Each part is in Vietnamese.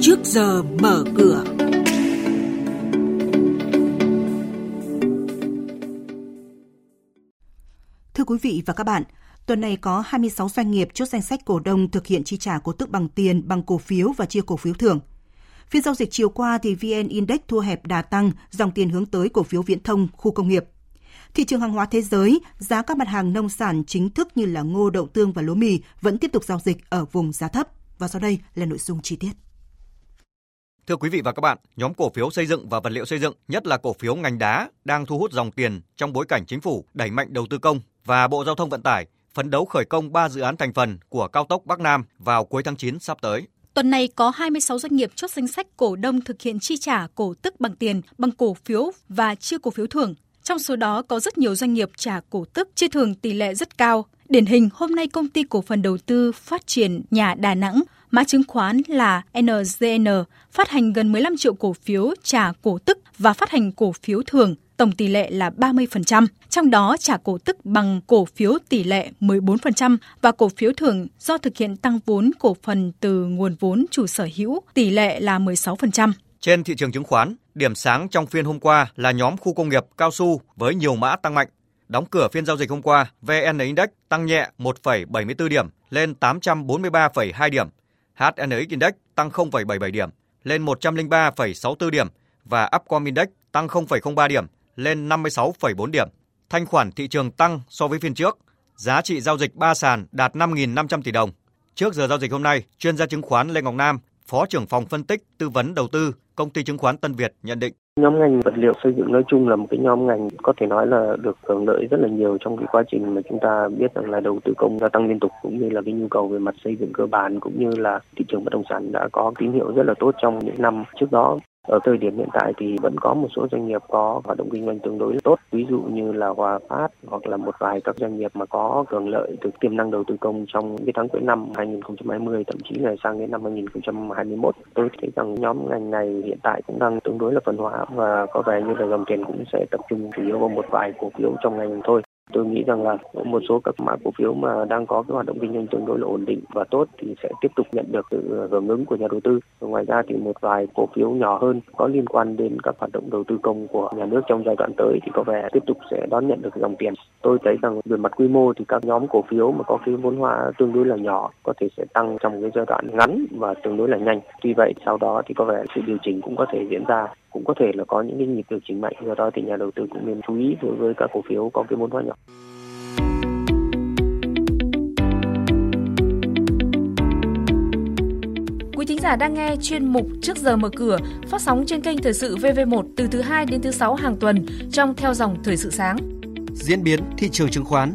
trước giờ mở cửa. Thưa quý vị và các bạn, tuần này có 26 doanh nghiệp chốt danh sách cổ đông thực hiện chi trả cổ tức bằng tiền, bằng cổ phiếu và chia cổ phiếu thưởng. Phiên giao dịch chiều qua thì VN Index thua hẹp đà tăng, dòng tiền hướng tới cổ phiếu viễn thông, khu công nghiệp. Thị trường hàng hóa thế giới, giá các mặt hàng nông sản chính thức như là ngô, đậu tương và lúa mì vẫn tiếp tục giao dịch ở vùng giá thấp. Và sau đây là nội dung chi tiết. Thưa quý vị và các bạn, nhóm cổ phiếu xây dựng và vật liệu xây dựng, nhất là cổ phiếu ngành đá đang thu hút dòng tiền trong bối cảnh chính phủ đẩy mạnh đầu tư công và Bộ Giao thông Vận tải phấn đấu khởi công 3 dự án thành phần của cao tốc Bắc Nam vào cuối tháng 9 sắp tới. Tuần này có 26 doanh nghiệp chốt danh sách cổ đông thực hiện chi trả cổ tức bằng tiền, bằng cổ phiếu và chia cổ phiếu thưởng. Trong số đó có rất nhiều doanh nghiệp trả cổ tức chia thưởng tỷ lệ rất cao. Điển hình hôm nay công ty cổ phần đầu tư phát triển nhà Đà Nẵng mã chứng khoán là NGN phát hành gần 15 triệu cổ phiếu trả cổ tức và phát hành cổ phiếu thường tổng tỷ lệ là 30%, trong đó trả cổ tức bằng cổ phiếu tỷ lệ 14% và cổ phiếu thường do thực hiện tăng vốn cổ phần từ nguồn vốn chủ sở hữu tỷ lệ là 16%. Trên thị trường chứng khoán, điểm sáng trong phiên hôm qua là nhóm khu công nghiệp cao su với nhiều mã tăng mạnh. Đóng cửa phiên giao dịch hôm qua, VN Index tăng nhẹ 1,74 điểm lên 843,2 điểm. HNX Index tăng 0,77 điểm lên 103,64 điểm và Upcom Index tăng 0,03 điểm lên 56,4 điểm. Thanh khoản thị trường tăng so với phiên trước. Giá trị giao dịch ba sàn đạt 5.500 tỷ đồng. Trước giờ giao dịch hôm nay, chuyên gia chứng khoán Lê Ngọc Nam, Phó trưởng phòng phân tích tư vấn đầu tư, công ty chứng khoán Tân Việt nhận định. Nhóm ngành vật liệu xây dựng nói chung là một cái nhóm ngành có thể nói là được hưởng lợi rất là nhiều trong cái quá trình mà chúng ta biết rằng là đầu tư công gia tăng liên tục cũng như là cái nhu cầu về mặt xây dựng cơ bản cũng như là thị trường bất động sản đã có tín hiệu rất là tốt trong những năm trước đó. Ở thời điểm hiện tại thì vẫn có một số doanh nghiệp có hoạt động kinh doanh tương đối tốt, ví dụ như là Hòa Phát hoặc là một vài các doanh nghiệp mà có hưởng lợi từ tiềm năng đầu tư công trong cái tháng cuối năm 2020 thậm chí là sang đến năm 2021. Tôi thấy rằng nhóm ngành này hiện tại cũng đang tương đối là phân hóa và có vẻ như là dòng tiền cũng sẽ tập trung chủ yếu vào một vài cổ phiếu trong ngành thôi. Tôi nghĩ rằng là một số các mã cổ phiếu mà đang có cái hoạt động kinh doanh tương đối là ổn định và tốt thì sẽ tiếp tục nhận được sự hưởng ứng của nhà đầu tư. Ngoài ra thì một vài cổ phiếu nhỏ hơn có liên quan đến các hoạt động đầu tư công của nhà nước trong giai đoạn tới thì có vẻ tiếp tục sẽ đón nhận được dòng tiền. Tôi thấy rằng về mặt quy mô thì các nhóm cổ phiếu mà có cái vốn hóa tương đối là nhỏ có thể sẽ tăng trong cái giai đoạn ngắn và tương đối là nhanh. Tuy vậy, sau đó thì có vẻ sự điều chỉnh cũng có thể diễn ra cũng có thể là có những cái nhịp điều chỉnh mạnh do đó thì nhà đầu tư cũng nên chú ý đối với các cổ phiếu có cái vốn hóa nhỏ. Quý thính giả đang nghe chuyên mục Trước giờ mở cửa phát sóng trên kênh Thời sự VV1 từ thứ 2 đến thứ 6 hàng tuần trong theo dòng Thời sự sáng. Diễn biến thị trường chứng khoán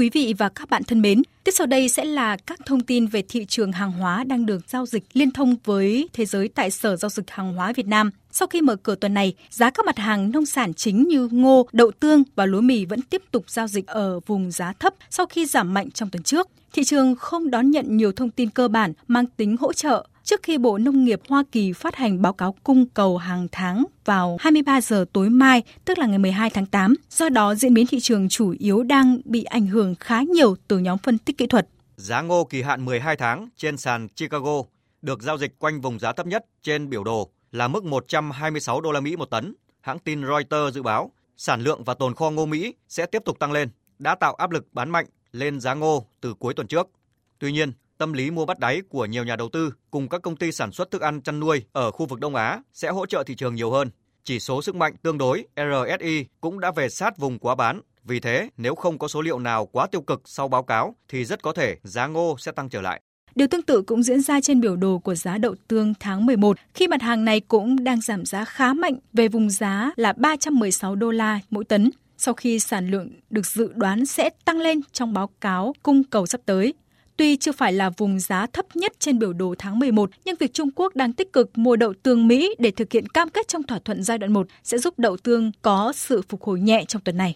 Quý vị và các bạn thân mến, tiếp sau đây sẽ là các thông tin về thị trường hàng hóa đang được giao dịch liên thông với thế giới tại Sở Giao dịch Hàng hóa Việt Nam. Sau khi mở cửa tuần này, giá các mặt hàng nông sản chính như ngô, đậu tương và lúa mì vẫn tiếp tục giao dịch ở vùng giá thấp sau khi giảm mạnh trong tuần trước. Thị trường không đón nhận nhiều thông tin cơ bản mang tính hỗ trợ trước khi Bộ Nông nghiệp Hoa Kỳ phát hành báo cáo cung cầu hàng tháng vào 23 giờ tối mai, tức là ngày 12 tháng 8. Do đó, diễn biến thị trường chủ yếu đang bị ảnh hưởng khá nhiều từ nhóm phân tích kỹ thuật. Giá ngô kỳ hạn 12 tháng trên sàn Chicago được giao dịch quanh vùng giá thấp nhất trên biểu đồ là mức 126 đô la Mỹ một tấn. Hãng tin Reuters dự báo sản lượng và tồn kho ngô Mỹ sẽ tiếp tục tăng lên, đã tạo áp lực bán mạnh lên giá ngô từ cuối tuần trước. Tuy nhiên, tâm lý mua bắt đáy của nhiều nhà đầu tư cùng các công ty sản xuất thức ăn chăn nuôi ở khu vực Đông Á sẽ hỗ trợ thị trường nhiều hơn. Chỉ số sức mạnh tương đối RSI cũng đã về sát vùng quá bán. Vì thế, nếu không có số liệu nào quá tiêu cực sau báo cáo thì rất có thể giá ngô sẽ tăng trở lại. Điều tương tự cũng diễn ra trên biểu đồ của giá đậu tương tháng 11 khi mặt hàng này cũng đang giảm giá khá mạnh về vùng giá là 316 đô la mỗi tấn sau khi sản lượng được dự đoán sẽ tăng lên trong báo cáo cung cầu sắp tới. Tuy chưa phải là vùng giá thấp nhất trên biểu đồ tháng 11, nhưng việc Trung Quốc đang tích cực mua đậu tương Mỹ để thực hiện cam kết trong thỏa thuận giai đoạn 1 sẽ giúp đậu tương có sự phục hồi nhẹ trong tuần này.